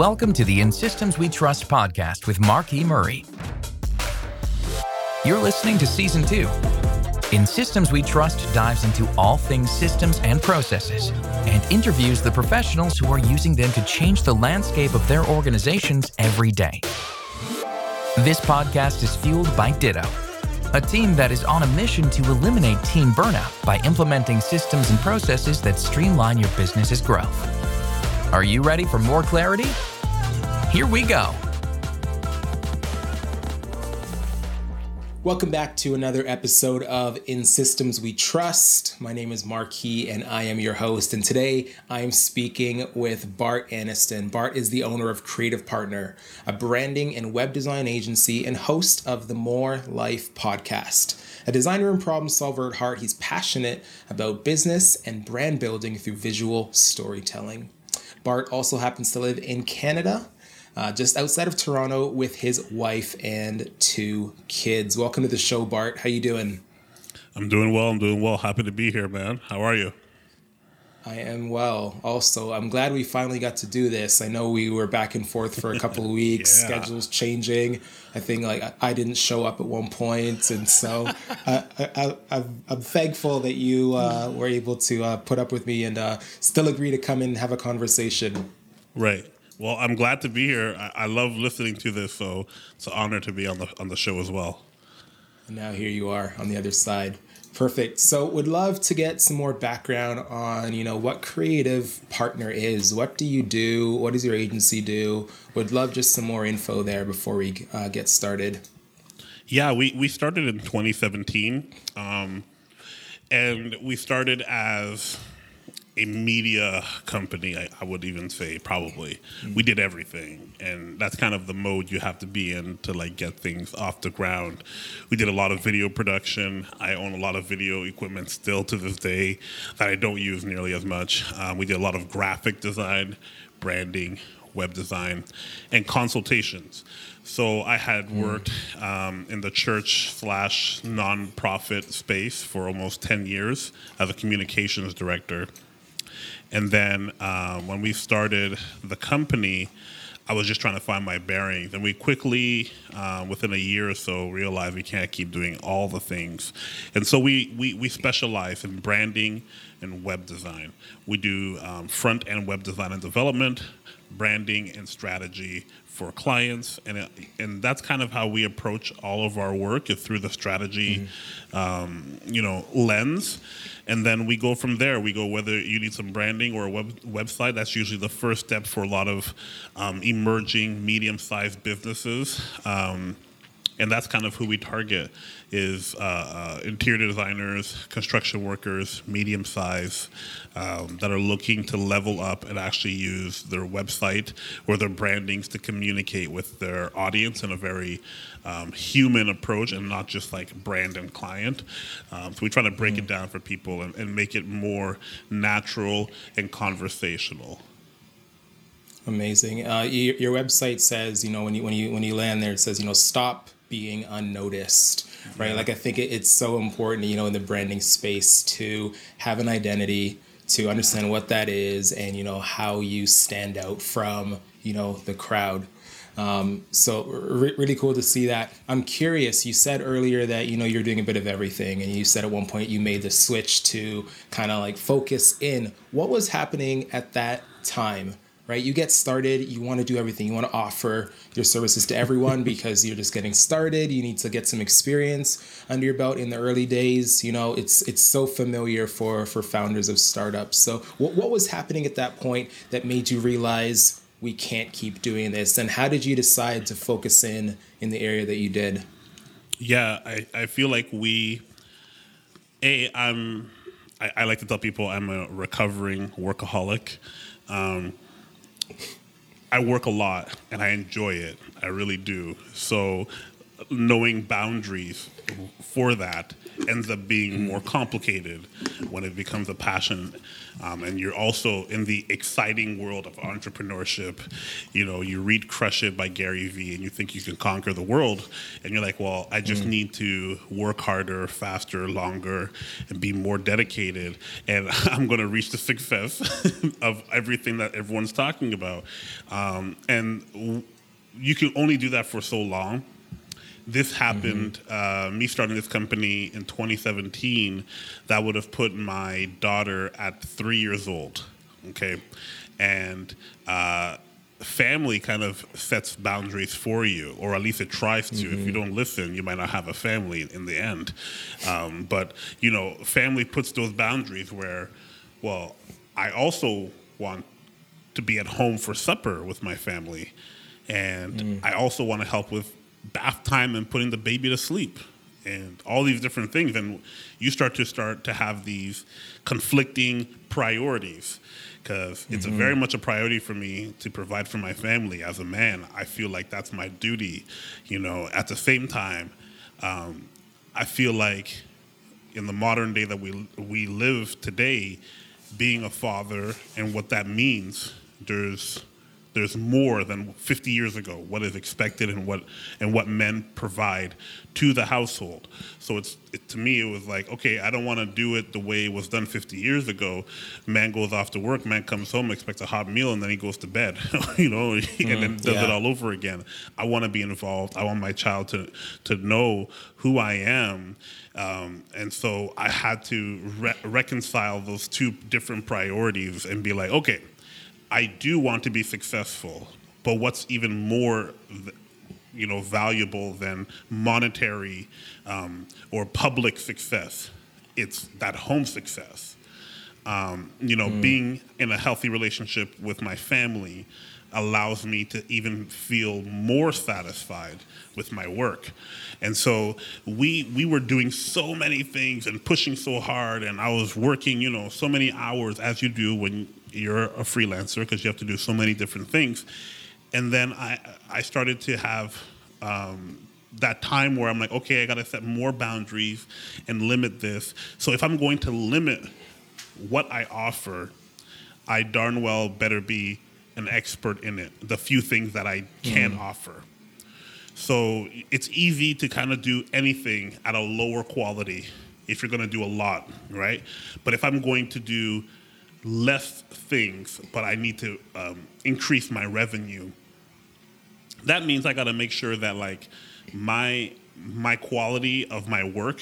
Welcome to the In Systems We Trust podcast with Mark E. Murray. You're listening to Season 2. In Systems We Trust dives into all things systems and processes and interviews the professionals who are using them to change the landscape of their organizations every day. This podcast is fueled by Ditto, a team that is on a mission to eliminate team burnout by implementing systems and processes that streamline your business's growth. Are you ready for more clarity? Here we go. Welcome back to another episode of In Systems We Trust. My name is Marquis and I am your host. And today I am speaking with Bart Aniston. Bart is the owner of Creative Partner, a branding and web design agency and host of the More Life podcast. A designer and problem solver at heart, he's passionate about business and brand building through visual storytelling. Bart also happens to live in Canada uh, just outside of Toronto with his wife and two kids. Welcome to the show, Bart. How you doing? I'm doing well. I'm doing well. Happy to be here, man. How are you? I am well. Also, I'm glad we finally got to do this. I know we were back and forth for a couple of weeks, yeah. schedules changing. I think like I didn't show up at one point, and so I, am thankful that you uh, were able to uh, put up with me and uh, still agree to come in and have a conversation. Right. Well, I'm glad to be here. I, I, love listening to this, so it's an honor to be on the on the show as well. And now here you are on the other side. Perfect. So would love to get some more background on, you know, what creative partner is. What do you do? What does your agency do? Would love just some more info there before we uh, get started. Yeah, we, we started in 2017. Um, and we started as a media company, I, I, would even say probably. Mm-hmm. We did everything, and that's kind of the mode you have to be in to like get things off the ground. We did a lot of video production. I own a lot of video equipment still to this day that I don't use nearly as much. Um, we did a lot of graphic design, branding, web design, and consultations. So I had mm. worked um, in the church slash nonprofit space for almost 10 years as a communications director and then um, when we started the company, I was just trying to find my bearings. And we quickly, uh, within a year or so, realized we can't keep doing all the things. And so we, we, we specialize in branding and web design. We do um, front end web design and development, branding and strategy for clients, and it, and that's kind of how we approach all of our work is through the strategy, mm-hmm. um, you know, lens, and then we go from there. We go whether you need some branding or a web, website. That's usually the first step for a lot of um, emerging medium-sized businesses. Um, and that's kind of who we target is uh, uh, interior designers construction workers medium size um, that are looking to level up and actually use their website or their brandings to communicate with their audience in a very um, human approach and not just like brand and client um, so we try to break mm. it down for people and, and make it more natural and conversational Amazing. Uh, your, your, website says, you know, when you when you when you land there, it says, you know, stop being unnoticed, right? Yeah. Like I think it, it's so important, you know, in the branding space to have an identity, to understand what that is, and you know how you stand out from you know the crowd. Um, so re- really cool to see that. I'm curious. You said earlier that you know you're doing a bit of everything, and you said at one point you made the switch to kind of like focus in. What was happening at that time? Right? You get started, you want to do everything. You want to offer your services to everyone because you're just getting started. You need to get some experience under your belt in the early days. You know, it's it's so familiar for for founders of startups. So, what what was happening at that point that made you realize we can't keep doing this? And how did you decide to focus in in the area that you did? Yeah, I, I feel like we a I'm I, I like to tell people I'm a recovering workaholic. Um, I work a lot and I enjoy it. I really do. So knowing boundaries for that ends up being more complicated when it becomes a passion. Um, and you're also in the exciting world of entrepreneurship. You know, you read Crush It by Gary Vee and you think you can conquer the world. And you're like, well, I just mm. need to work harder, faster, longer, and be more dedicated. And I'm going to reach the success of everything that everyone's talking about. Um, and you can only do that for so long this happened, mm-hmm. uh, me starting this company in 2017, that would have put my daughter at three years old. Okay. And, uh, family kind of sets boundaries for you, or at least it tries to. Mm-hmm. If you mm-hmm. don't listen, you might not have a family in the end. Um, but you know, family puts those boundaries where, well, I also want to be at home for supper with my family, and mm. I also want to help with bath time and putting the baby to sleep and all these different things and you start to start to have these conflicting priorities. Because it's mm-hmm. very much a priority for me to provide for my family as a man. I feel like that's my duty you know. At the same time um, i feel like in the modern day that we we live today being a father and what that means there's there's more than 50 years ago what is expected and what and what men provide to the household. So it's it, to me it was like okay i don't want to do it the way it was done 50 years ago. Man goes off to work man comes home expects a hot meal and then he goes to bed you know and mm, then does yeah. it all over again. I want to be involved. I want my child to to know who i am. Um, and so i had to re- reconcile those two different priorities and be like okay I do want to be successful, but what's even more, you know, valuable than monetary um, or public success? It's that home success. Um, you know, mm. being in a healthy relationship with my family allows me to even feel more satisfied with my work. And so we we were doing so many things and pushing so hard and I was working, you know, so many hours as you do when you're a freelancer because you have to do so many different things. And then I I started to have um, that time where I'm like, okay, I got to set more boundaries and limit this. So if I'm going to limit what I offer, I darn well better be an expert in it. The few things that I can mm. offer. So it's easy to kind of do anything at a lower quality if you're going to do a lot, right? But if I'm going to do less things, but I need to um, increase my revenue. That means I got to make sure that like my my quality of my work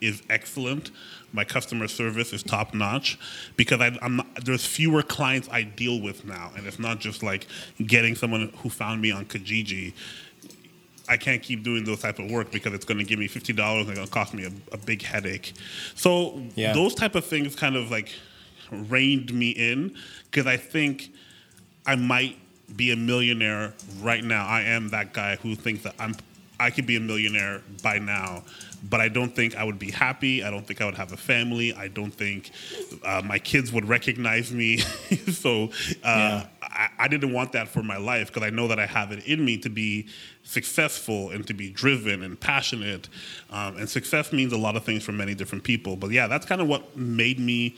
is excellent. My customer service is top notch because I, am not, there's fewer clients I deal with now, and it's not just like getting someone who found me on Kijiji. I can't keep doing those type of work because it's going to give me fifty dollars and it's going to cost me a, a big headache. So yeah. those type of things kind of like reined me in because I think I might be a millionaire right now. I am that guy who thinks that I'm I could be a millionaire by now, but I don't think I would be happy. I don't think I would have a family. I don't think uh, my kids would recognize me. so uh, yeah. I, I, didn't want that for my life because I know that I have it in me to be successful and to be driven and passionate. Um, and success means a lot of things for many different people. But yeah, that's kind of what made me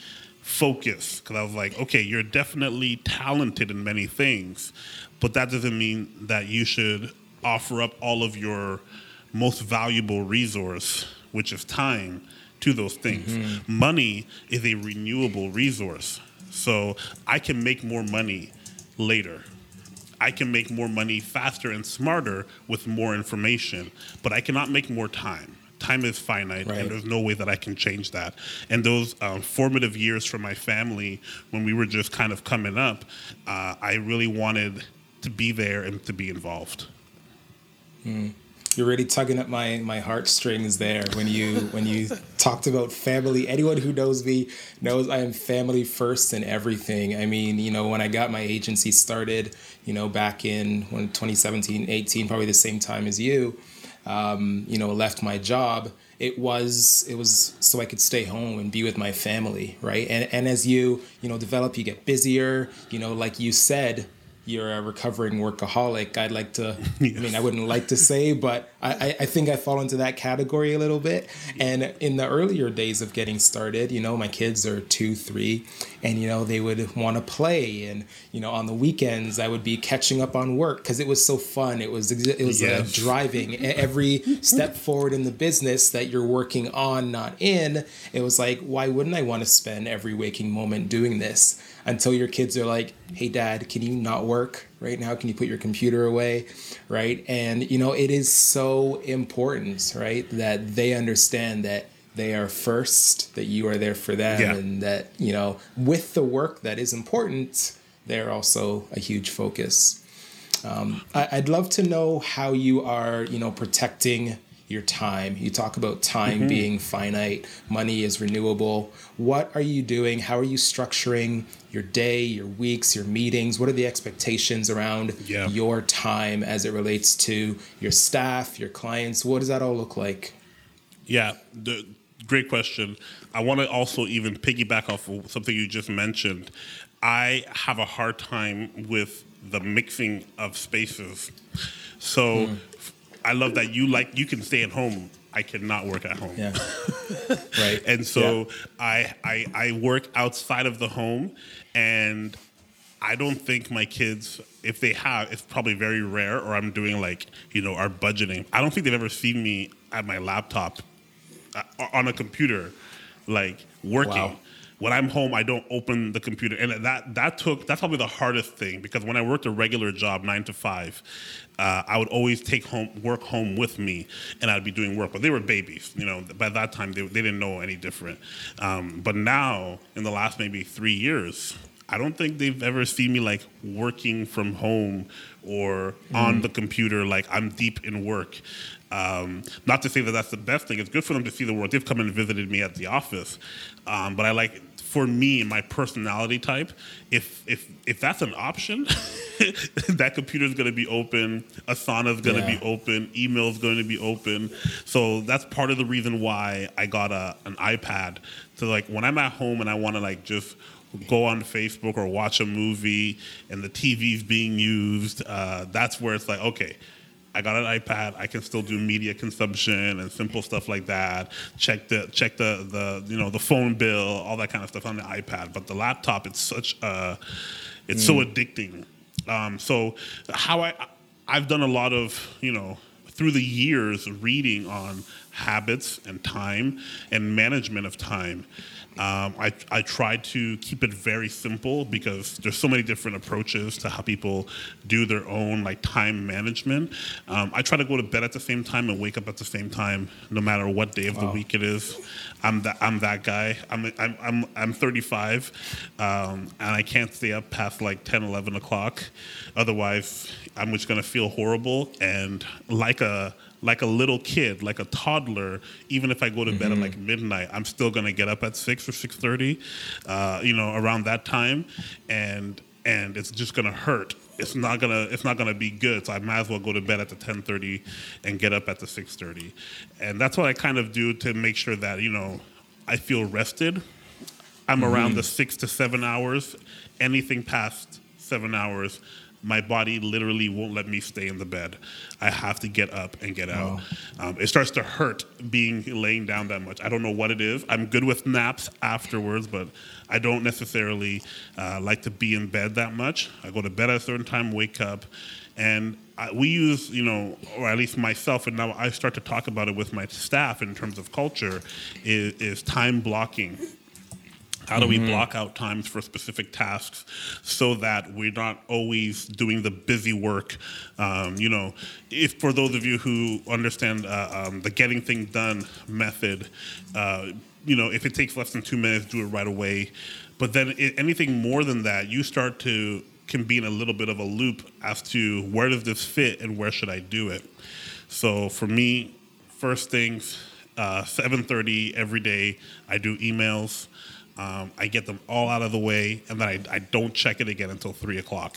focus because I was like, okay, you're definitely talented in many things, but that doesn't mean that you should offer up all of your most valuable resource, which is time, to those things. Mm-hmm. Money is a renewable resource. So I can make more money later. I can make more money faster and smarter with more information, but I cannot make more time time is finite right. and there's no way that I can change that. And those um, formative years for my family, when we were just kind of coming up, uh, I really wanted to be there and to be involved. Mm. You're really tugging at my my heartstrings there when you when you talked about family. Anyone who knows me knows I am family first in everything. I mean, you know, when I got my agency started, you know, back in when 2017, 18, probably the same time as you um, you know, left my job, it was it was so I could stay home and be with my family, right? And and as you you know develop, you get busier. You know, like you said, you're a recovering workaholic. I'd like to, yes. I mean, I wouldn't like to say, but I, I think I fall into that category a little bit. And in the earlier days of getting started, you know, my kids are two, three, and, you know, they would want to play. And, you know, on the weekends, I would be catching up on work because it was so fun. It was, it was uh, yes. driving every step forward in the business that you're working on, not in. It was like, why wouldn't I want to spend every waking moment doing this? Until your kids are like, hey, dad, can you not work right now? Can you put your computer away? Right. And, you know, it is so important, right, that they understand that they are first, that you are there for them, yeah. and that, you know, with the work that is important, they're also a huge focus. Um, I, would love to know how you are, you know, protecting your time. You talk about time mm-hmm. being finite, money is renewable. What are you doing? How are you structuring your day, your weeks, your meetings? What are the expectations around yeah. your time as it relates to your staff, your clients? What does that all look like? Yeah, the, great question. I want to also even piggyback off of something you just mentioned. I have a hard time with the mixing of spaces. So mm. I love that you like you can stay at home. I cannot work at home. Yeah. right. And so yeah. I, I I work outside of the home and I don't think my kids, if they have, it's probably very rare, or I'm doing like, you know, our budgeting. I don't think they've ever seen me at my laptop uh, on a computer, like working. Wow when I'm home, I don't open the computer, and that that took that's probably the hardest thing because when I worked a regular job, nine to five, uh, I would always take home work home with me, and I'd be doing work. But they were babies, you know. By that time, they, they didn't know any different. Um, but now, in the last maybe three years, I don't think they've ever seen me like working from home or mm. on the computer. Like I'm deep in work. Um, not to say that that's the best thing. It's good for them to see the world. They've come and visited me at the office, um, but I like for me my personality type. If if if that's an option, that computer is going to be open. Asana is going to yeah. be open. Email is going to be open. So that's part of the reason why I got a an iPad. So like when I'm at home and I want to like just go on Facebook or watch a movie and the TV's being used, uh, that's where it's like okay I got an iPad. I can still do media consumption and simple stuff like that. Check the check the the you know the phone bill, all that kind of stuff on the iPad. But the laptop, it's such a it's mm. so addicting. Um, so how I I've done a lot of you know through the years reading on habits and time and management of time. Um, I, I try to keep it very simple because there's so many different approaches to how people do their own like time management. Um, I try to go to bed at the same time and wake up at the same time, no matter what day of wow. the week it is. I'm that I'm that guy. I'm I'm I'm, I'm 35, um, and I can't stay up past like 10, 11 o'clock. Otherwise, I'm just gonna feel horrible and like a like a little kid, like a toddler, even if I go to bed mm-hmm. at like midnight, I'm still gonna get up at six or six thirty, uh, you know, around that time, and and it's just gonna hurt. It's not gonna it's not gonna be good. So I might as well go to bed at the ten thirty and get up at the six thirty, and that's what I kind of do to make sure that you know I feel rested. I'm mm-hmm. around the six to seven hours. Anything past seven hours, my body literally won't let me stay in the bed. I have to get up and get out. Um, it starts to hurt being laying down that much. I don't know what it is. I'm good with naps afterwards, but I don't necessarily uh, like to be in bed that much. I go to bed at a certain time, wake up, and I, we use, you know, or at least myself, and now I start to talk about it with my staff in terms of culture, is, is time blocking how do we mm-hmm. block out times for specific tasks so that we're not always doing the busy work? Um, you know, if for those of you who understand uh, um, the getting things done method, uh, you know, if it takes less than two minutes, do it right away. But then it, anything more than that, you start to can be in a little bit of a loop as to where does this fit and where should I do it. So for me, first things, uh, 7:30 every day, I do emails. Um, I get them all out of the way, and then I, I don't check it again until three o'clock.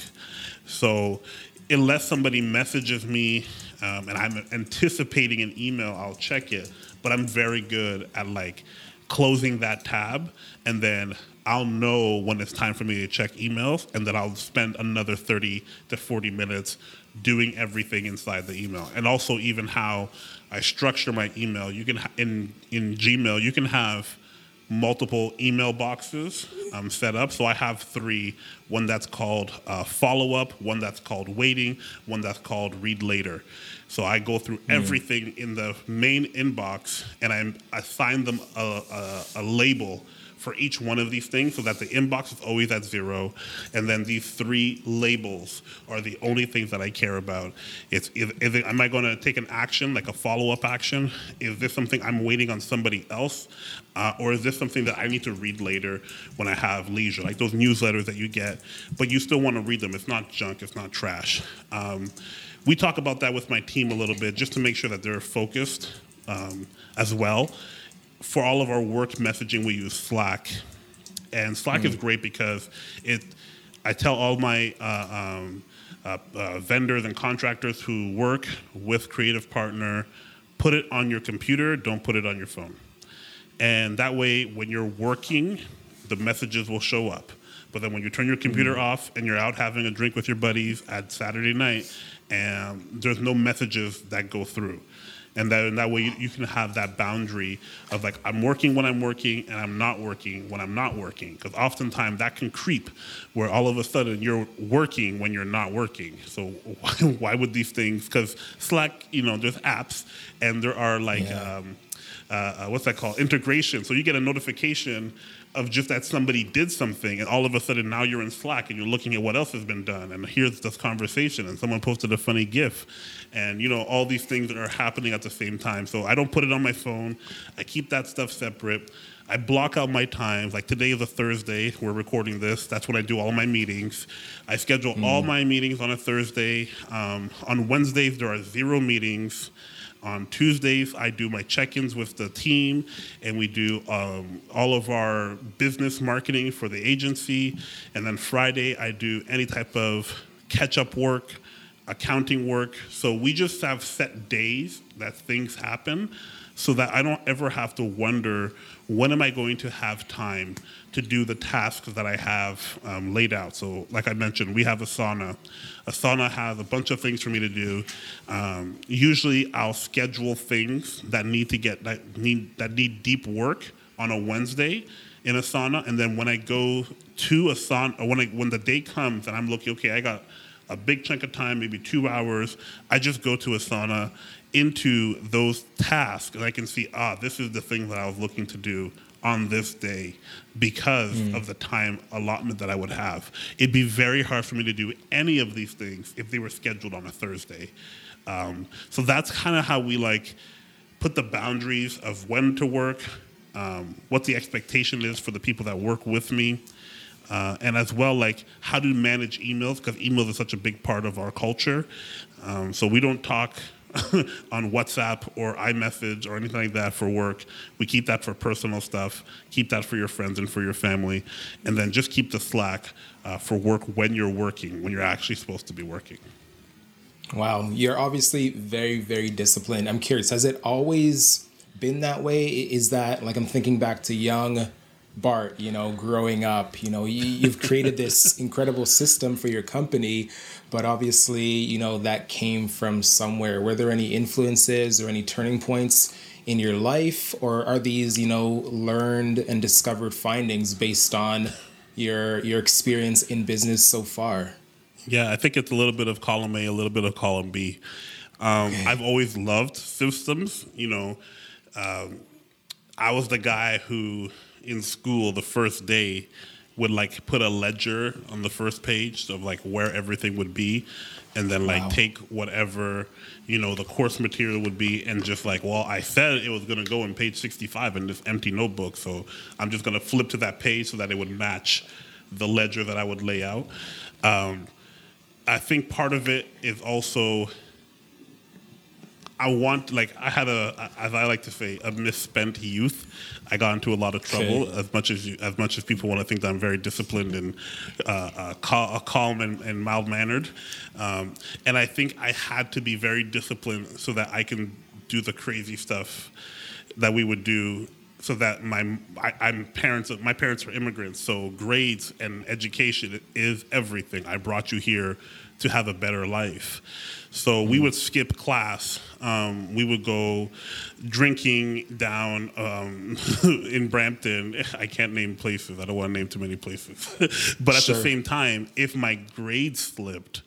So, unless somebody messages me um, and I'm anticipating an email, I'll check it. But I'm very good at like closing that tab and then I'll know when it's time for me to check emails, and then I'll spend another 30 to 40 minutes doing everything inside the email. And also, even how I structure my email. You can in in Gmail, you can have multiple email boxes um, set up. So I have three: one that's called uh, follow up, one that's called waiting, one that's called read later. So I go through mm. everything in the main inbox, and I assign them a, a, a label for each one of these things so that the inbox is always at zero. And then these three labels are the only things that I care about. It's is, is it, am I going to take an action, like a follow up action? Is this something I'm waiting on somebody else? Uh, or is this something that I need to read later when I have leisure, like those newsletters that you get, but you still want to read them? It's not junk, it's not trash. Um, we talk about that with my team a little bit just to make sure that they're focused um, as well for all of our work messaging, we use Slack, and Slack mm. is great because it. I tell all my uh, um, uh, uh, vendors and contractors who work with Creative Partner, put it on your computer. Don't put it on your phone, and that way, when you're working, the messages will show up. But then when you turn your computer mm. off and you're out having a drink with your buddies at Saturday night, and there's no messages that go through and that, and that way you, you, can have that boundary of like i'm working when i'm working and i'm not working when i'm not working. Because oftentimes that can creep where all of a sudden you're working when you're not working. So why, why would these things because slack you know there's apps and there are like yeah. um, uh, uh, what's that called? Integration. So you get a notification of just that somebody did something and all of a sudden now you're in slack and you're looking at what else has been done and here's this conversation and someone posted a funny gif and you know all these things are happening at the same time. So i don't put it on my phone. I keep that stuff separate. I block out my times. Like today is a thursday. We're recording this. That's when i do all my meetings. I schedule mm. all my meetings on a thursday. Um, on wednesdays there are zero meetings on Tuesdays, I do my check ins with the team, and we do um, all of our business marketing for the agency. And then Friday, I do any type of catch up work, accounting work. So we just have set days that things happen so that I don't ever have to wonder when am I going to have time to do the tasks that I have um, laid out. So, like I mentioned, we have Asana. Asana has a bunch of things for me to do. Um, usually, I'll schedule things that need to get that need that need deep work on a Wednesday in Asana, and then when I go to Asana, when I, when the day comes and I'm looking, okay, I got a big chunk of time, maybe two hours. I just go to Asana into those tasks and I can see, ah, this is the thing that I was looking to do on this day because mm. of the time allotment that I would have. It'd be very hard for me to do any of these things if they were scheduled on a Thursday. Um, so that's kind of how we like put the boundaries of when to work, um, what the expectation is for the people that work with me. Uh, and as well, like how to manage emails because emails is such a big part of our culture. Um, so we don't talk on WhatsApp or iMessage or anything like that for work. We keep that for personal stuff. Keep that for your friends and for your family, and then just keep the Slack uh, for work when you're working, when you're actually supposed to be working. Wow, you're obviously very, very disciplined. I'm curious, has it always been that way? Is that like I'm thinking back to young Bart, you know, growing up, you know, you, have created this incredible system for your company, but obviously, you know, that came from somewhere. Were there any influences or any turning points in your life, or are these, you know, learned and discovered findings based on your your experience in business so far? Yeah, I think it's a little bit of column A, a little bit of column B. Um, okay. I've always loved systems. You know, um, I was the guy who in school the first day would like put a ledger on the first page of like where everything would be and then like wow. take whatever you know the course material would be and just like well i said it was going to go in page 65 in this empty notebook so i'm just going to flip to that page so that it would match the ledger that i would lay out um, i think part of it is also I want like I had a as I like to say a misspent youth. I got into a lot of trouble okay. as much as you, as much as people want to think that I'm very disciplined and uh, uh, cal- uh, calm and, and mild mannered. Um, and I think I had to be very disciplined so that I can do the crazy stuff that we would do so that my I, I'm parents. My parents are immigrants, so grades and education is everything. I brought you here to have a better life. So we would skip class. Um, we would go drinking down um, in Brampton. I can't name places. I don't want to name too many places. but at Sure. the same time, if my grades slipped,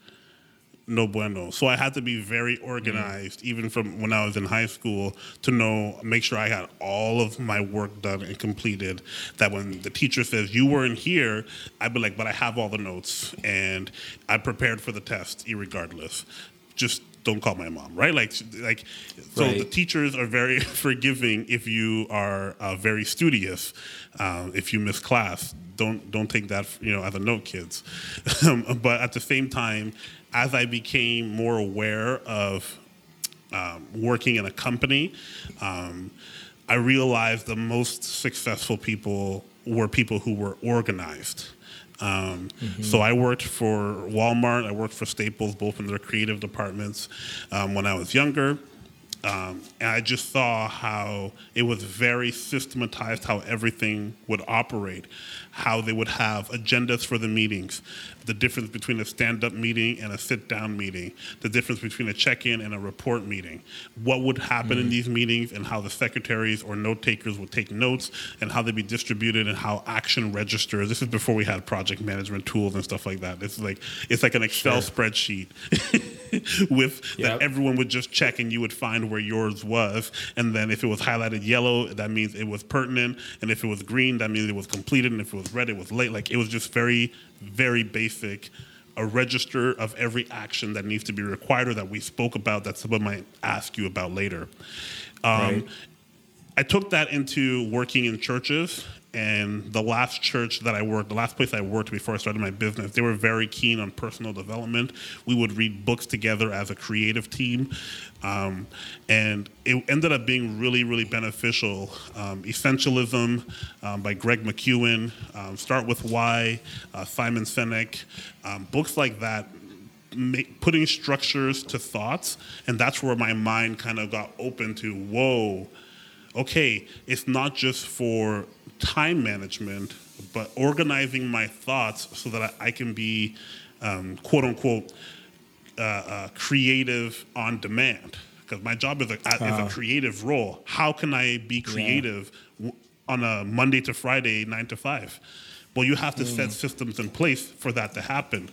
no bueno. So I had to be very organized, even from when I was in high school, to know, make sure I had all of my work done and completed. That when the teacher says you weren't here, I'd be like, but I have all the notes and I prepared for the test, irregardless. Just don't call my mom, right? Like, like, so Right. the teachers are very forgiving if you are uh, very studious. Um, if you miss class, don't don't take that you know as a note, kids. Um, but at the same time, as I became more aware of um, working in a company, um, I realized the most successful people were people who were organized. Um, So I worked for Walmart, I worked for Staples, both in their creative departments um, when I was younger. Um, and I just saw how it was very systematized how everything would operate, how they would have agendas for the meetings, the difference between a stand up meeting and a sit down meeting, the difference between a check in and a report meeting, what would happen in these meetings, and how the secretaries or note takers would take notes, and how they'd be distributed, and how action registers. This is before we had project management tools and stuff like that. Is like, it's like an Excel spreadsheet with that everyone would just check and you would find where yours was. And then if it was highlighted yellow, that means it was pertinent. And if it was green, that means it was completed. And if it was red, it was late. Like it was just very, very basic. A register of every action that needs to be required or that we spoke about that someone might ask you about later. Um, Right. I took that into working in churches. And the last church that I worked, the last place I worked before I started my business, they were very keen on personal development. We would read books together as a creative team. Um, and it ended up being really, really beneficial. Um, Essentialism um, by Greg McKeown, um, Start With Why, uh, Simon Sinek, um, books like that make, putting structures to thoughts, and that's where my mind kind of got open to whoa, okay, it's not just for time management, but organizing my thoughts so that I, I can be um, quote unquote uh, uh, creative on demand. Because my job is a, is a creative role. How can I be creative w- on a Monday to Friday, nine to five? Well, you have to set systems in place for that to happen.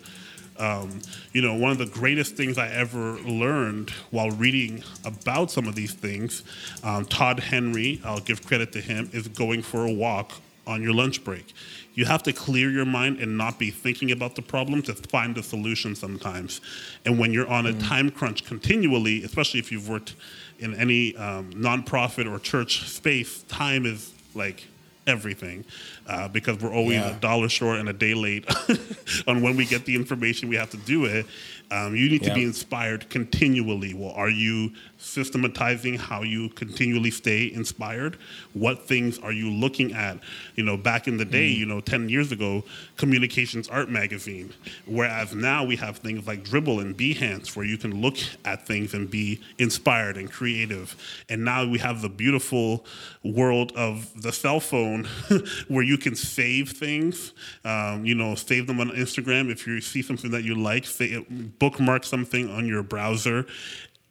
Um, you know, one of the greatest things I ever learned while reading about some of these things, um, Todd Henry, I'll give credit to him, is going for a walk on your lunch break. You have to clear your mind and not be thinking about the problem to find the solution sometimes. And when you're on a time crunch continually, especially if you've worked in any um, nonprofit or church space, time is like everything uh, because we're always Yeah. a dollar short and a day late on when we get the information we have to do it. Um, you need to be inspired continually. Well, are you systematizing how you continually stay inspired? What things are you looking at? You know, back in the day, you know, 10 years ago, Communications Art Magazine, whereas now we have things like Dribbble and Behance where you can look at things and be inspired and creative. And now we have the beautiful world of the cell phone where you can save things, um, you know, save them on Instagram. If you see something that you like, say, bookmark something on your browser,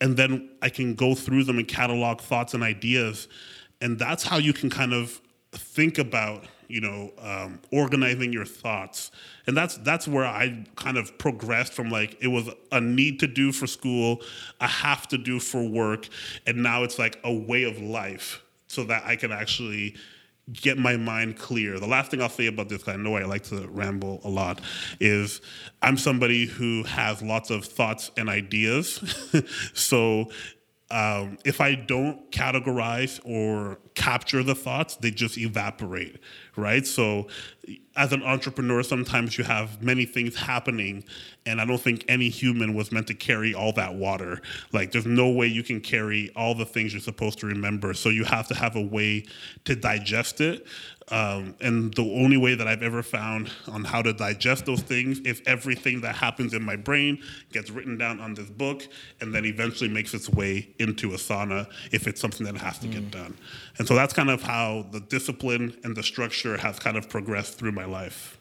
and then I can go through them and catalog thoughts and ideas. And that's how you can kind of think about, you know, um, organizing your thoughts. And that's that's where I kind of progressed from like it was a need to do for school, a have to do for work, and now it's like a way of life so that I can actually get my mind clear. The last thing I'll say about this, I know I like to ramble a lot, is I'm somebody who has lots of thoughts and ideas. so um, if I don't categorize or capture the thoughts, they just evaporate, right? So, as an entrepreneur, sometimes you have many things happening, and I don't think any human was meant to carry all that water. Like, there's no way you can carry all the things you're supposed to remember. So, you have to have a way to digest it. Um, and the only way that I've ever found on how to digest those things is everything that happens in my brain gets written down on this book and then eventually makes its way into Asana if it's something that has to mm. get done. And so that's kind of how the discipline and the structure has kind of progressed through my life.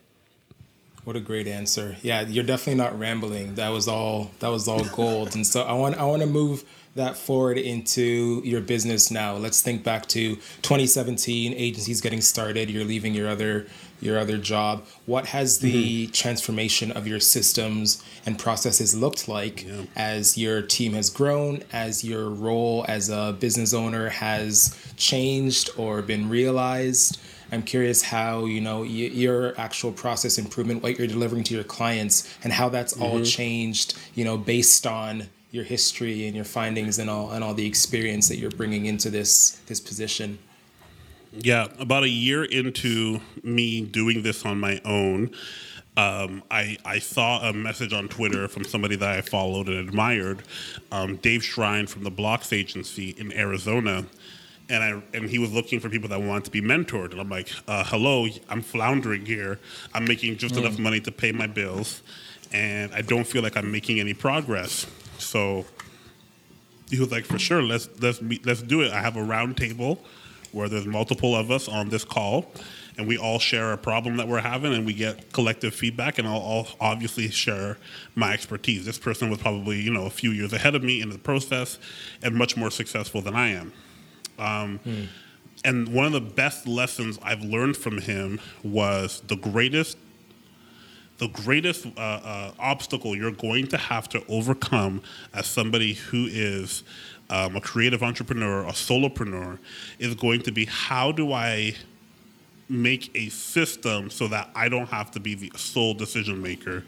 What a great answer. Yeah, you're definitely not rambling. That was all that was all gold. and so I want I want to move that forward into your business now. Let's think back to 2017, agencies getting started, you're leaving your other your other job. What has the mm-hmm. transformation of your systems and processes looked like yeah. as your team has grown, as your role as a business owner has changed or been realized? I'm curious how you know y- your actual process improvement, what you're delivering to your clients, and how that's mm-hmm. all changed. You know, based on your history and your findings and all and all the experience that you're bringing into this this position. Yeah, about a year into me doing this on my own, um, I, I saw a message on Twitter from somebody that I followed and admired, um, Dave Shrine from the Blocks Agency in Arizona. And, I, and he was looking for people that wanted to be mentored. And I'm like, uh, hello, I'm floundering here. I'm making just mm. enough money to pay my bills, and I don't feel like I'm making any progress. So he was like, for sure, let's let's meet, let's do it. I have a round table where there's multiple of us on this call, and we all share a problem that we're having, and we get collective feedback. And I'll, I'll obviously share my expertise. This person was probably you know a few years ahead of me in the process, and much more successful than I am. Um, hmm. And one of the best lessons I've learned from him was the greatest the greatest uh, uh, obstacle you're going to have to overcome as somebody who is um, a creative entrepreneur, a solopreneur, is going to be how do I make a system so that I don't have to be the sole decision maker.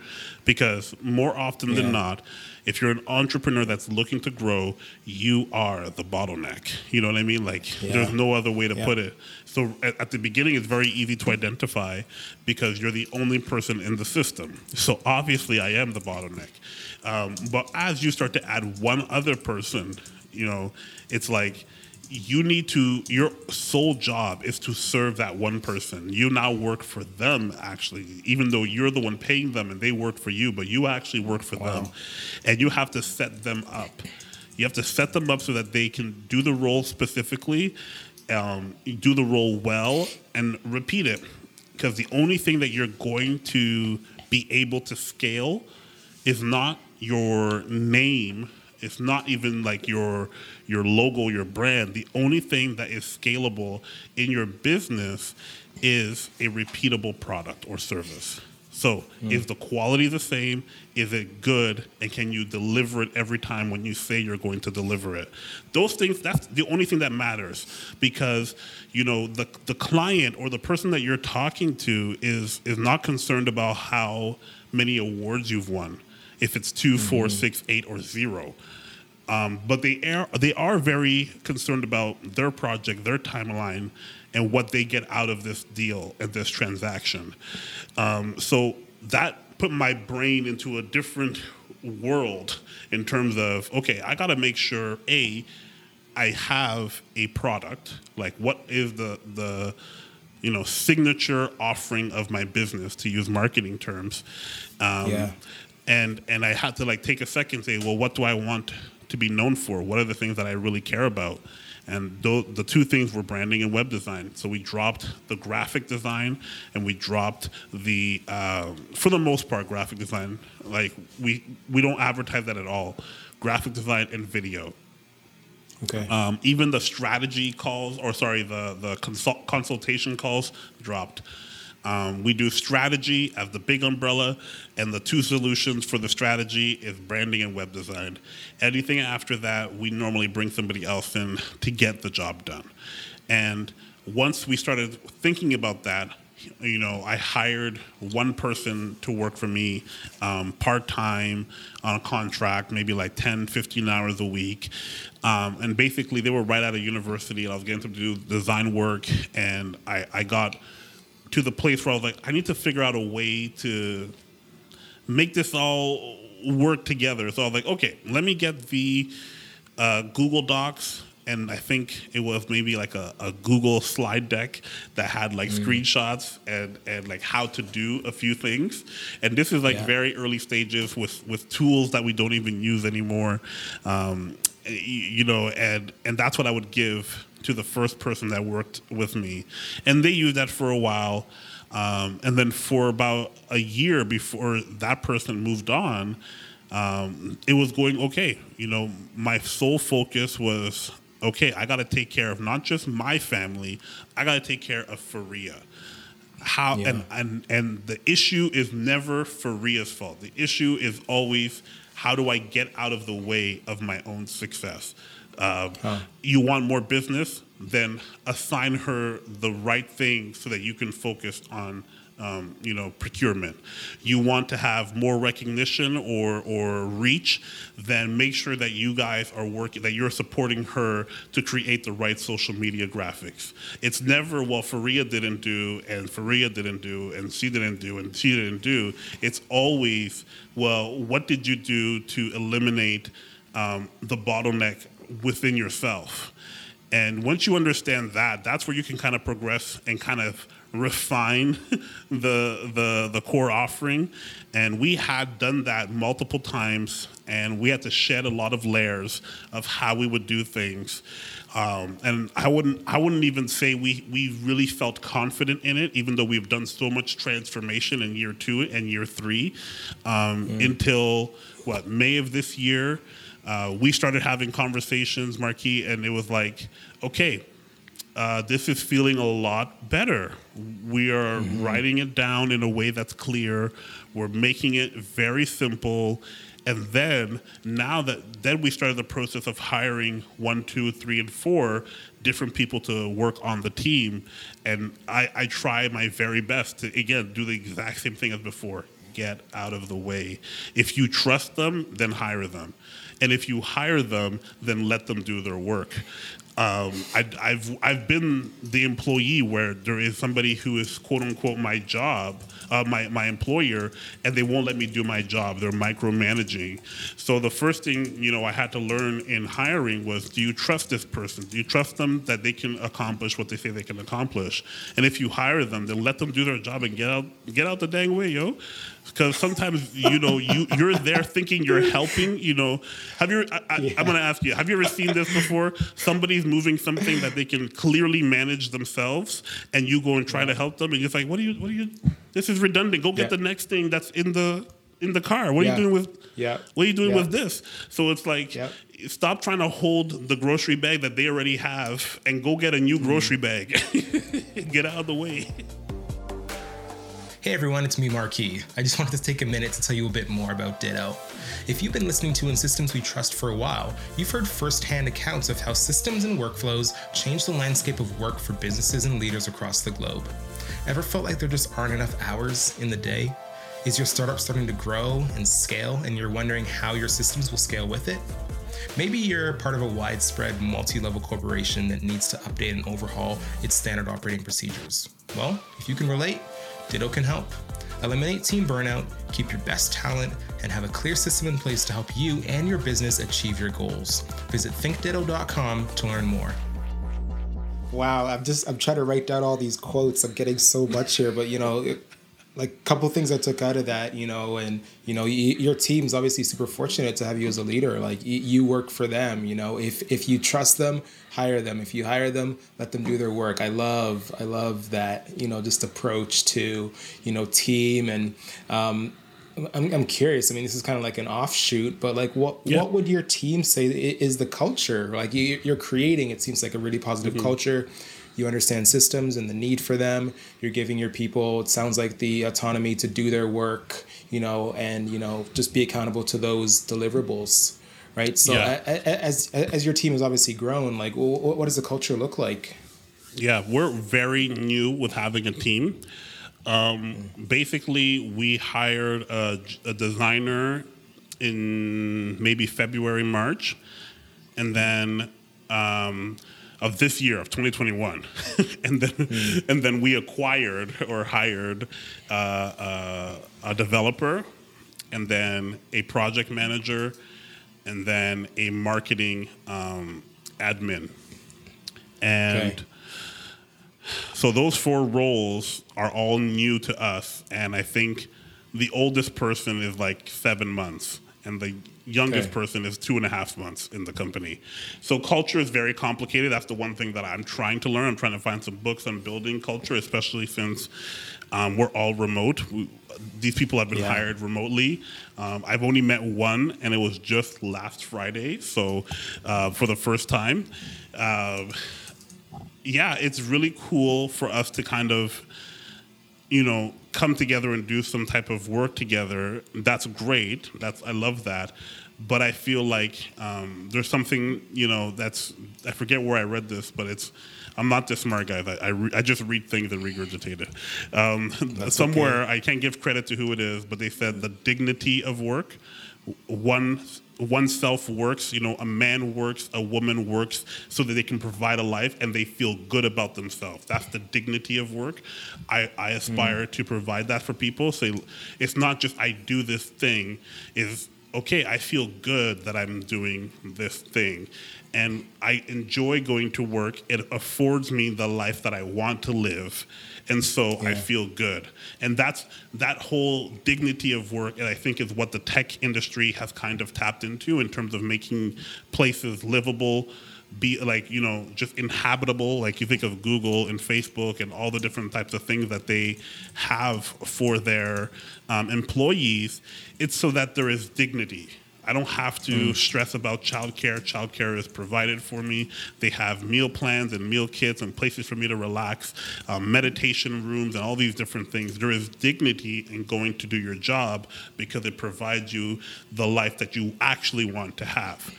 Because more often yeah. than not, if you're an entrepreneur that's looking to grow, you are the bottleneck. You know what I mean? Like, yeah. there's no other way to yeah. put it. So at, at, the beginning, it's very easy to identify because you're the only person in the system. So obviously, I am the bottleneck. Um, but as you start to add one other person, you know, it's like, you need to your sole job is to serve that one person. You now work for them actually even though you're the one paying them and they work for you but you actually work for wow. them and you have to set them up. You have to set them up so that they can do the role specifically um, do the role well and repeat it. Because the only thing that you're going to be able to scale is not your name it's not even like your your logo, your brand. The only thing that is scalable in your business is a repeatable product or service. So, mm. is the quality the same? Is it good? And can you deliver it every time when you say you're going to deliver it? Those things, that's the only thing that matters because, you know, the, the client or the person that you're talking to is, is not concerned about how many awards you've won if it's two, mm-hmm. four, six, eight, or zero. Um, but they are they are very concerned about their project, their timeline, and what they get out of this deal and this transaction. Um, so that put my brain into a different world in terms of okay, I got to make sure a I have a product like what is the the you know signature offering of my business to use marketing terms um, yeah and and i had to like take a second and say well what do i want to be known for? What are the things that i really care about? And th- the two things were branding and web design. So we dropped the graphic design and we dropped the um, for the most part graphic design. Like we we don't advertise that at all. Graphic design and video. Okay. Um, even the strategy calls, or sorry, the the consult- consultation calls dropped. Um, we do strategy as the big umbrella, and the two solutions for the strategy is branding and web design. Anything after that, we normally bring somebody else in to get the job done. And once we started thinking about that, you know, I hired one person to work for me um, part time on a contract, maybe like 10, 15 hours a week. Um, and basically, they were right out of university, and I was getting them to do design work, and I, I got to the place where I was like, I need to figure out a way to make this all work together. So I was like, okay, let me get the uh, Google Docs and I think it was maybe like a, a Google slide deck that had like Mm. screenshots and, and like how to do a few things. And this is like Yeah. very early stages with, with tools that we don't even use anymore. Um, you know, and and that's what I would give to the first person that worked with me, and they used that for a while. Um, and then for about a year before that person moved on, um, it was going okay. You know, my sole focus was okay. I got to take care of not just my family. I got to take care of Faria. How Yeah. and, and and the issue is never Faria's fault. The issue is always how do I get out of the way of my own success. Um, You want more business, then assign her the right thing so that you can focus on um, you know, procurement. You want to have more recognition or or reach, then make sure that you guys are working, that you're supporting her to create the right social media graphics. It's never well, Faria didn't do, and Faria didn't do, and she didn't do, and she didn't do. It's always well, what did you do to eliminate um, the bottleneck within yourself? And once you understand that, that's where you can kind of progress and kind of refine the the the core offering. And we had done that multiple times, and we had to shed a lot of layers of how we would do things. Um, and I wouldn't I wouldn't even say we we really felt confident in it, even though we've done so much transformation in year two and year three, um, until what May of this year. Uh, we started having conversations, Marquis, and it was like, okay, uh, this is feeling a lot better. We are writing it down in a way that's clear. We're making it very simple. And then now that then we started the process of hiring one, two, three, and four different people to work on the team. And I, I try my very best to again do the exact same thing as before. Get out of the way. If you trust them, then hire them. And if you hire them, then let them do their work. Um, I, I've I've been the employee where there is somebody who is quote unquote my job, uh, my my employer, and they won't let me do my job. They're micromanaging. So the first thing you know I had to learn in hiring was: Do you trust this person? Do you trust them that they can accomplish what they say they can accomplish? And if you hire them, then let them do their job and get out get out the dang way, yo. Because sometimes you know you you're there thinking you're helping. You know, have you? I, I, I'm gonna ask you. Have you ever seen this before? Somebody's moving something that they can clearly manage themselves, and you go and try to help them, and you're like, "What are you? What are you? This is redundant. Go get Yeah. the next thing that's in the in the car. What are you doing with? Yeah. What are you doing Yeah. with this? So it's like. Yeah. Stop trying to hold the grocery bag that they already have and go get a new mm. grocery bag. get out of the way. Hey everyone, it's me, Marquis. I just wanted to take a minute to tell you a bit more about Ditto. If you've been listening to In Systems We Trust for a while, you've heard firsthand accounts of how systems and workflows change the landscape of work for businesses and leaders across the globe. Ever felt like there just aren't enough hours in the day? Is your startup starting to grow and scale and you're wondering how your systems will scale with it? Maybe you're part of a widespread multi level corporation that needs to update and overhaul its standard operating procedures. Well, if you can relate, Ditto can help. Eliminate team burnout, keep your best talent, and have a clear system in place to help you and your business achieve your goals. Visit thinkditto.com to learn more. Wow, I'm just I'm trying to write down all these quotes. I'm getting so much here, but you know, like a couple things I took out of that, you know, and you know, y- your team's obviously super fortunate to have you as a leader. Like y- you work for them, you know. If if you trust them, hire them. If you hire them, let them do their work. I love I love that, you know, just approach to you know team and. Um, I'm, I'm curious. I mean, this is kind of like an offshoot, but like, what Yeah. what would your team say is the culture? Like, you, you're creating. It seems like a really positive culture. You understand systems and the need for them. You're giving your people. It sounds like the autonomy to do their work. You know, and you know, just be accountable to those deliverables. Right. So, Yeah. as as your team has obviously grown, like, what does the culture look like? Yeah, we're very new with having a team. Um, basically, we hired a, a designer in maybe February, March, and then um, of this year of 2021, and then and then we acquired or hired uh, uh, a developer, and then a project manager, and then a marketing um, admin. And Okay. so those four roles are all new to us. And I think the oldest person is like seven months, and the youngest Okay. person is two and a half months in the company. So culture is very complicated. That's the one thing that I'm trying to learn. I'm trying to find some books on building culture, especially since um, we're all remote. We, these people have been Yeah. hired remotely. Um, I've only met one, and it was just last Friday. So uh, for the first time. Um yeah, it's really cool for us to kind of, you know, come together and do some type of work together. That's great. That's I love that. But I feel like um, there's something, you know, that's I forget where I read this, but it's I'm not this smart guy. I I, re, I just read things and regurgitate it. Um, somewhere I can't give credit to who it is, but they said the dignity of work. One oneself works. You know, a man works, a woman works, so that they can provide a life and they feel good about themselves. That's the dignity of work. I, I aspire to provide that for people. So it's not just I do this thing. Is okay. I feel good that I'm doing this thing, and I enjoy going to work. It affords me the life that I want to live and so I feel good. And that's that whole dignity of work, and I think is what the tech industry has kind of tapped into in terms of making places livable, be like you know just inhabitable. Like you think of Google and Facebook and all the different types of things that they have for their um, employees. It's so that there is dignity. I don't have to stress about childcare. Childcare is provided for me. They have meal plans and meal kits and places for me to relax, um, meditation rooms, and all these different things. There is dignity in going to do your job because it provides you the life that you actually want to have.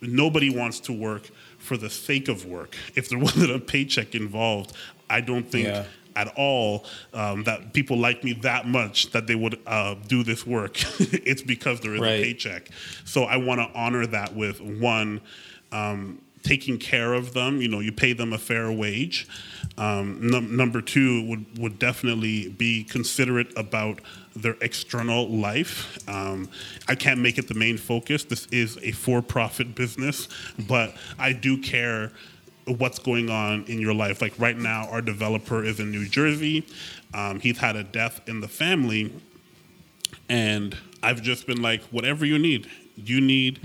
Nobody wants to work for the sake of work. If there wasn't a paycheck involved, I don't think Yeah. At all um, that people like me that much that they would uh, do this work. it's because there is Right. a paycheck. So I want to honor that with one, um, taking care of them. You know, you pay them a fair wage. Um, num- number two would would definitely be considerate about their external life. Um, I can't make it the main focus. This is a for-profit business, but I do care what's going on in your life. Like right now, our developer is in New Jersey. Um, he's had a death in the family, and I've just been like, whatever you need. You need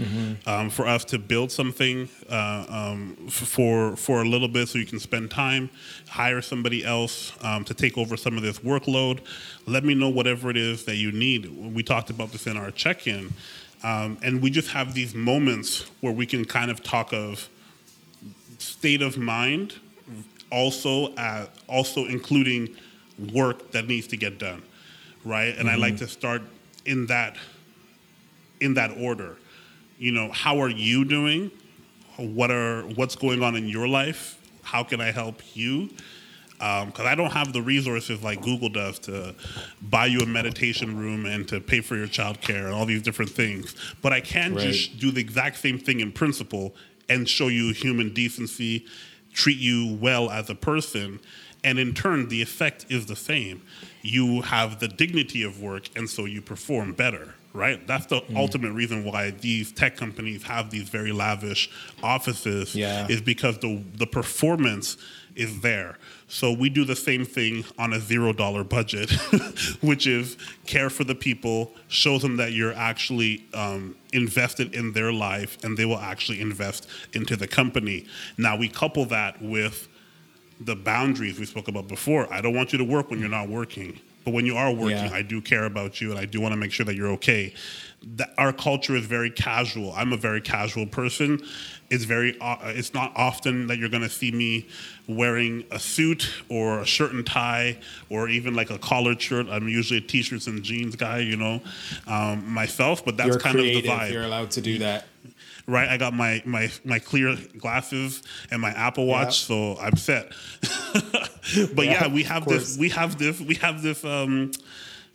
um, for us to build something uh, um, for for a little bit, so you can spend time, hire somebody else um, to take over some of this workload. Let me know whatever it is that you need. We talked about this in our check-in, um, and we just have these moments where we can kind of talk of state of mind, also uh, also including work that needs to get done, right? And I like to start in that in that order. You know, how are you doing? What are what's going on in your life? How can I help you? Because I don't have the resources like Google does to buy you a meditation room and to pay for your childcare and all these different things. But I can Right. just do the exact same thing in principle and show you human decency, treat you well as a person, and in turn, the effect is the same. You have the dignity of work, and so you perform better, right? That's the Mm. ultimate reason why these tech companies have these very lavish offices, Yeah. is because the, the performance is there. So we do the same thing on a zero dollar budget, which is care for the people, show them that you're actually um, invested in their life, and they will actually invest into the company. Now we couple that with the boundaries we spoke about before. I don't want you to work when you're not working. But when you are working, Yeah. I do care about you and I do want to make sure that you're okay. That our culture is very casual. I'm a very casual person. It's very uh, it's not often that you're going to see me wearing a suit or a shirt and tie or even like a collared shirt. I'm usually a t-shirts and jeans guy, you know, um, myself. But that's You're kind creative. of the vibe You're allowed to do that. Right? I got my my my clear glasses and my Apple Watch, so I'm set. but yeah, Yeah, we have this we have this we have this um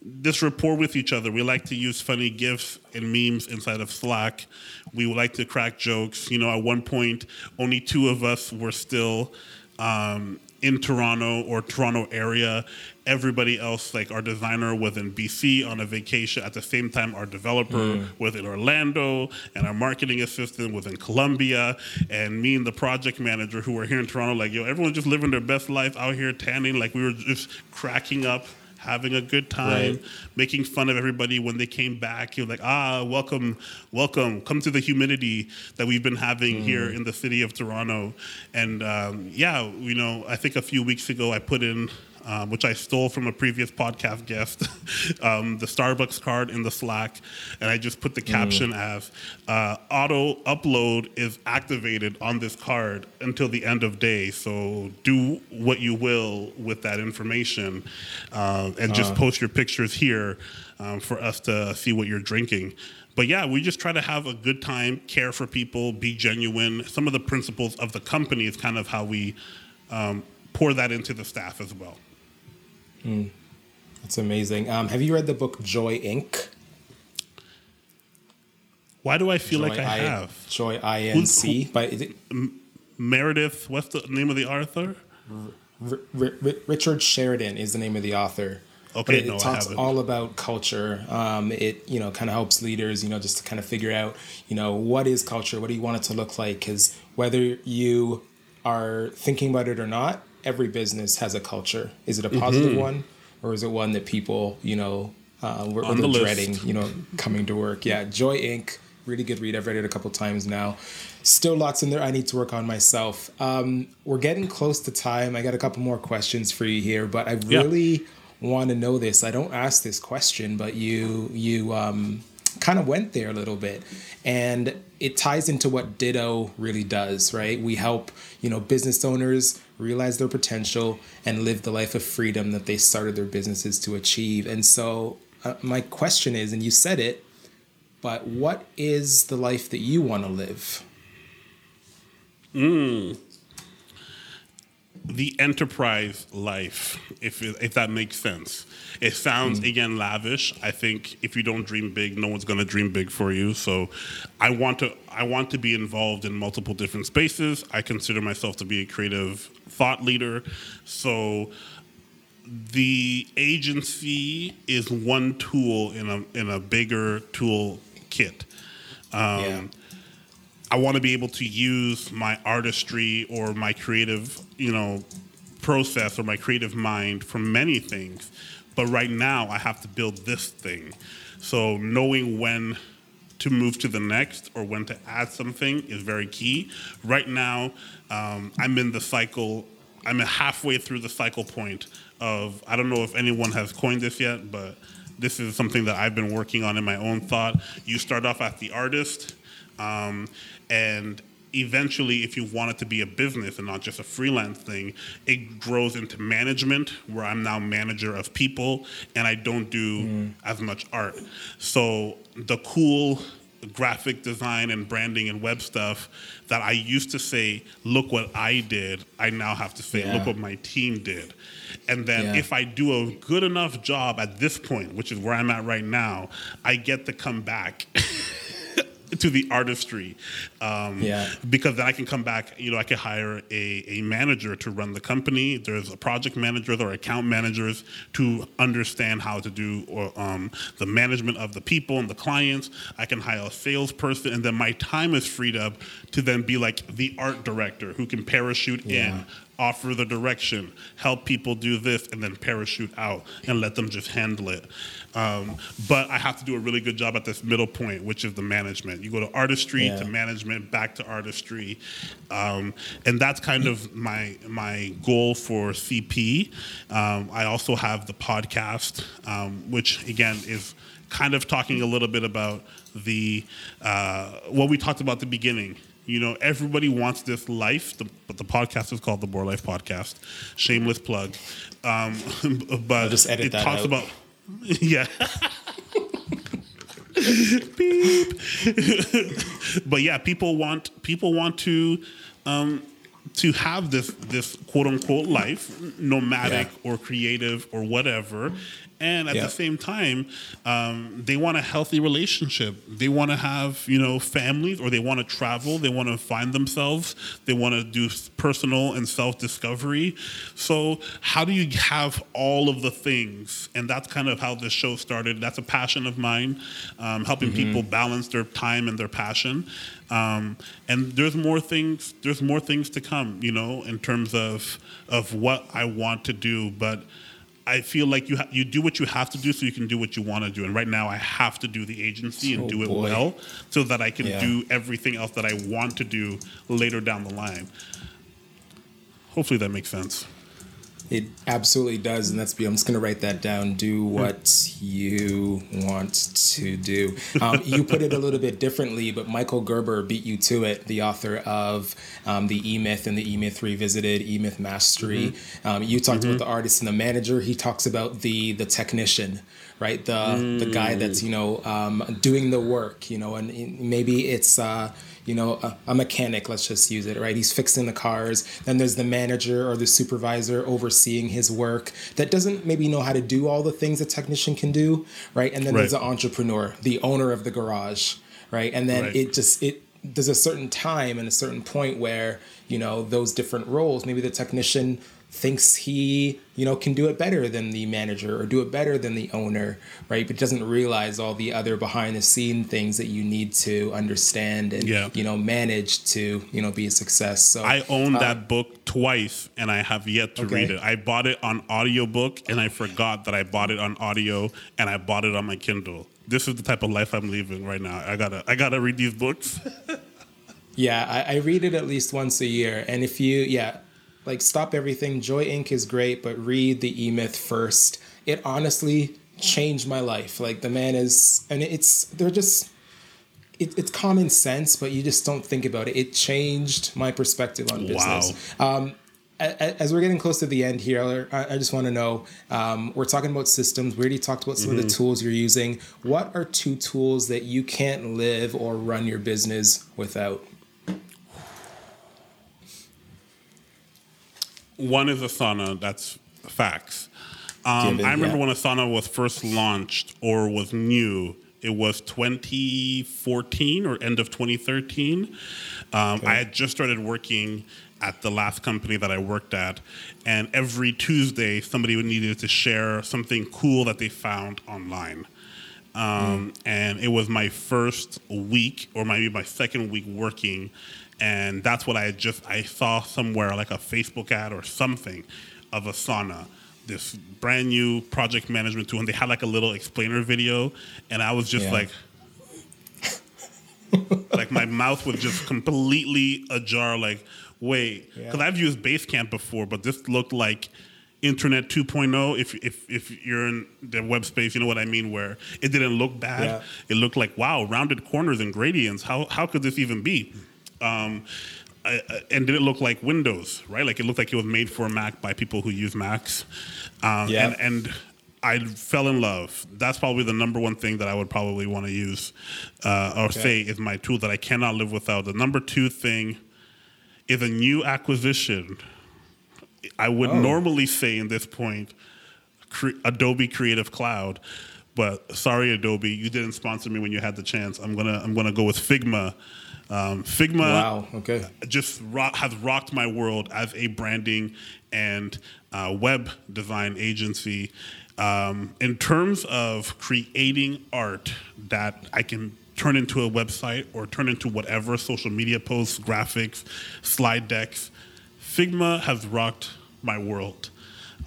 this rapport with each other. We like to use funny gifs and memes inside of Slack. We like to crack jokes. You know, at one point, only two of us were still um, in Toronto or Toronto area. Everybody else, like our designer, was in BC on a vacation. At the same time, our developer was in Orlando, and our marketing assistant was in Colombia. And me and the project manager, who were here in Toronto, like yo, everyone's just living their best life out here tanning. Like we were just cracking up having a good time, Right. making fun of everybody when they came back. You're like, ah, welcome, welcome, come to the humidity that we've been having here in the city of Toronto. And um, yeah, you know, I think a few weeks ago I put in. Um, which I stole from a previous podcast guest, um, the Starbucks card in the Slack, and I just put the caption as uh, "Auto upload is activated on this card until the end of day. So do what you will with that information, uh, and just post your pictures here um, for us to see what you're drinking. But yeah, we just try to have a good time, care for people, be genuine. Some of the principles of the company is kind of how we um, pour that into the staff as well. That's amazing. Um, have you read the book Joy Inc? Why do I feel like Joy I have? Joy I N C. By it Meredith, what's the name of the author? R- R- R- Richard Sheridan is the name of the author. Okay, but it no, I talks all about culture. Um, it you know kind of helps leaders you know just to kind of figure out you know what is culture, what do you want it to look like? Because whether you are thinking about it or not, every business has a culture. Is it a positive Mm-hmm. one, or is it one that people you know uh, were, the list. dreading you know coming to work? Yeah, Joy Inc. Really good read. I've read it a couple times now. Still lots in there I need to work on myself. Um, we're getting close to time. I got a couple more questions for you here, but I Yeah. really want to know this. I don't ask this question, but you you um, kind of went there a little bit, and it ties into what Ditto really does. Right? We help you know business owners realize their potential and live the life of freedom that they started their businesses to achieve. And so, uh, my question is, and you said it, but what is the life that you want to live? The enterprise life, if if that makes sense. It sounds mm. again lavish. I think if you don't dream big, no one's going to dream big for you. So, I want to I want to be involved in multiple different spaces. I consider myself to be a creative thought leader. So, the agency is one tool in a in a bigger tool kit. Um, yeah. I want to be able to use my artistry or my creative, you know, process or my creative mind for many things. But right now, I have to build this thing. So knowing when to move to the next or when to add something is very key. Right now, um, I'm in the cycle. I'm halfway through the cycle point of. I don't know if anyone has coined this yet, but this is something that I've been working on in my own thought. You start off as the artist, um, and eventually, if you want it to be a business and not just a freelance thing, it grows into management, where I'm now manager of people, and I don't do mm. as much art. So the cool graphic design and branding and web stuff that I used to say, look what I did, I now have to say, Yeah. look what my team did. And then Yeah. if I do a good enough job at this point, which is where I'm at right now, I get to come back to the artistry. Um, Yeah. Because then I can come back, you know, I can hire a, a manager to run the company. There's a project managers or account managers to understand how to do or, um, the management of the people and the clients. I can hire a salesperson, and then my time is freed up to then be like the art director who can parachute Yeah. in offer the direction, help people do this, and then parachute out and let them just handle it. Um, but I have to do a really good job at this middle point, which is the management. You go to artistry Yeah. to management, back to artistry, um, and that's kind of my my goal for CP. Um, I also have the podcast, um, which again is kind of talking a little bit about the uh, what we talked about at the beginning. You know, everybody wants this life, the, but the podcast is called the More Life Podcast. Shameless plug, um, but it talks out. about yeah. Beep. but yeah, people want people want to um, to have this this quote unquote life, nomadic Yeah. or creative or whatever, and at Yeah. the same time, um, they want a healthy relationship. They want to have you know families, or they want to travel. They want to find themselves. They want to do personal and self discovery. So how do you have all of the things? And that's kind of how this show started. That's a passion of mine, um, helping people balance their time and their passion. Um, and there's more things. There's more things to come. You know, in terms of of what I want to do, but. I feel like you ha- you do what you have to do so you can do what you want to do. And right now, I have to do the agency and Oh, do it boy. well so that I can Yeah. do everything else that I want to do later down the line. Hopefully, that makes sense. It absolutely does, and that's. I'm just going to write that down. Do what you want to do. Um, you put it a little bit differently, but Michael Gerber beat you to it. The author of um, the E Myth and the E Myth Revisited, E Myth Mastery. Um, you talked about the artist and the manager. He talks about the the technician. Right, the the guy that's you know um, doing the work, you know, and maybe it's uh, you know, a, a mechanic, let's just use it, right? He's fixing the cars. Then there's the manager or the supervisor overseeing his work that doesn't maybe know how to do all the things a technician can do, right? And then there's Right. the entrepreneur, the owner of the garage, right? And then Right. it just, it, there's a certain time and a certain point where, you know, those different roles, maybe the technician thinks he, you know, can do it better than the manager or do it better than the owner, right? But doesn't realize all the other behind the scene things that you need to understand and, Yeah. you know, manage to, you know, be a success. So I own that uh, book twice and I have yet to Okay. read it. I bought it on audiobook and I forgot that I bought it on audio and I bought it on my Kindle. This is the type of life I'm living right now. I gotta I gotta read these books. Yeah, I, I read it at least once a year. And if you, yeah, like stop everything. Joy Inc. is great, but read the E Myth first. It honestly changed my life. Like the man is, and it's, they're just, it, it's common sense, but you just don't think about it. It changed my perspective on business. Wow. Um, as we're getting close to the end here, I I just want to know um, we're talking about systems. We already talked about some of the tools you're using. What are two tools that you can't live or run your business without? One is Asana, that's facts. Um, Given, I remember yeah. when Asana was first launched or was new, it was 2014 or end of 2013. Um, I had just started working at the last company that I worked at, and every Tuesday somebody would needed to share something cool that they found online. Um, and it was my first week or maybe my second week working and that's what i just i saw somewhere like a facebook ad or something of asana this brand new project management tool and they had like a little explainer video and i was just Yeah. like like my mouth was just completely ajar like wait because Yeah. i've used basecamp before but this looked like internet 2.0 if, if if you're in the web space you know what i mean where it didn't look bad Yeah. it looked like wow rounded corners and gradients how how could this even be um, I, I- and did it look like Windows, right? Like it looked like it was made for Mac by people who use Macs. Um, Yeah. and, and I fell in love. That's probably the number one thing that I would probably want to use uh, or say is my tool that I cannot live without. The number two thing is a new acquisition. I would Oh. normally say in this point cre- Adobe Creative Cloud, but sorry Adobe, you didn't sponsor me when you had the chance. I'm gonna I'm gonna go with Figma. Um, Figma Wow. Okay. just rock, has rocked my world as a branding and uh, web design agency. Um, in terms of creating art that I can turn into a website or turn into whatever social media posts, graphics, slide decks, Figma has rocked my world.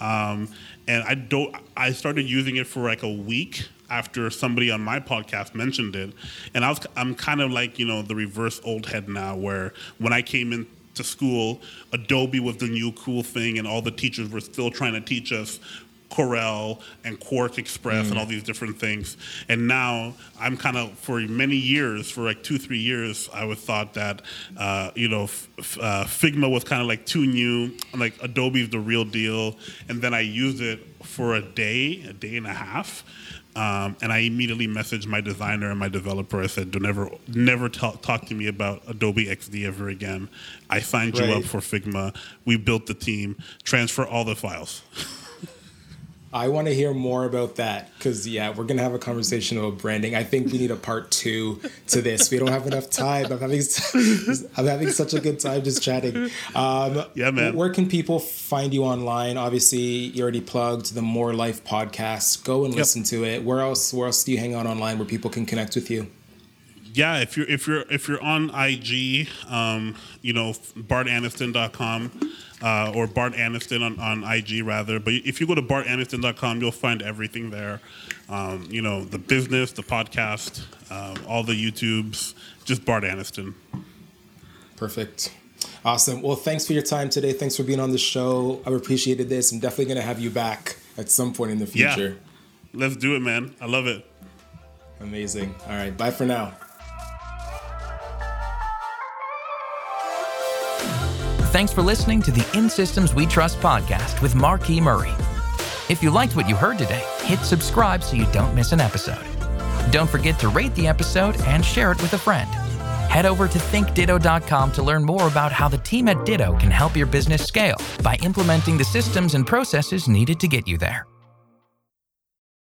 Um, and I don't. I started using it for like a week after somebody on my podcast mentioned it, and I was. I'm kind of like you know the reverse old head now, where when I came into school, Adobe was the new cool thing, and all the teachers were still trying to teach us Corel and QuarkXPress and all these different things. And now I'm kind of for many years, for like two three years, I was thought that uh, you know f- f- uh, Figma was kind of like too new, like Adobe's the real deal. And then I used it for a day, a day and a half. Um, and I immediately messaged my designer and my developer. I said, "Do never, never talk, talk to me about Adobe XD ever again. I signed you up for Figma. We built the team. Transfer all the files." I want to hear more about that because yeah, we're gonna have a conversation about branding. I think we need a part two to this. We don't have enough time. I'm having I'm having such a good time just chatting. Um, yeah, man. Where can people find you online? Obviously, you already plugged the More Life podcast. Go and listen to it. Where else? Where else do you hang out online where people can connect with you? yeah, if you're if you're if you're on IG, um, you know, bartaniston.com uh, or Bart Aniston on, on IG rather. But if you go to bartaniston.com, you'll find everything there. Um, you know, the business, the podcast, um, all the YouTubes, just Bart Aniston. Perfect. Awesome. Well, thanks for your time today. Thanks for being on the show. I've appreciated this. I'm definitely going to have you back at some point in the future. Yeah. Let's do it, man. I love it. Amazing. All right. Bye for now. Thanks for listening to the In Systems We Trust podcast with Marquis Murray. If you liked what you heard today, hit subscribe so you don't miss an episode. Don't forget to rate the episode and share it with a friend. Head over to thinkditto.com to learn more about how the team at Ditto can help your business scale by implementing the systems and processes needed to get you there.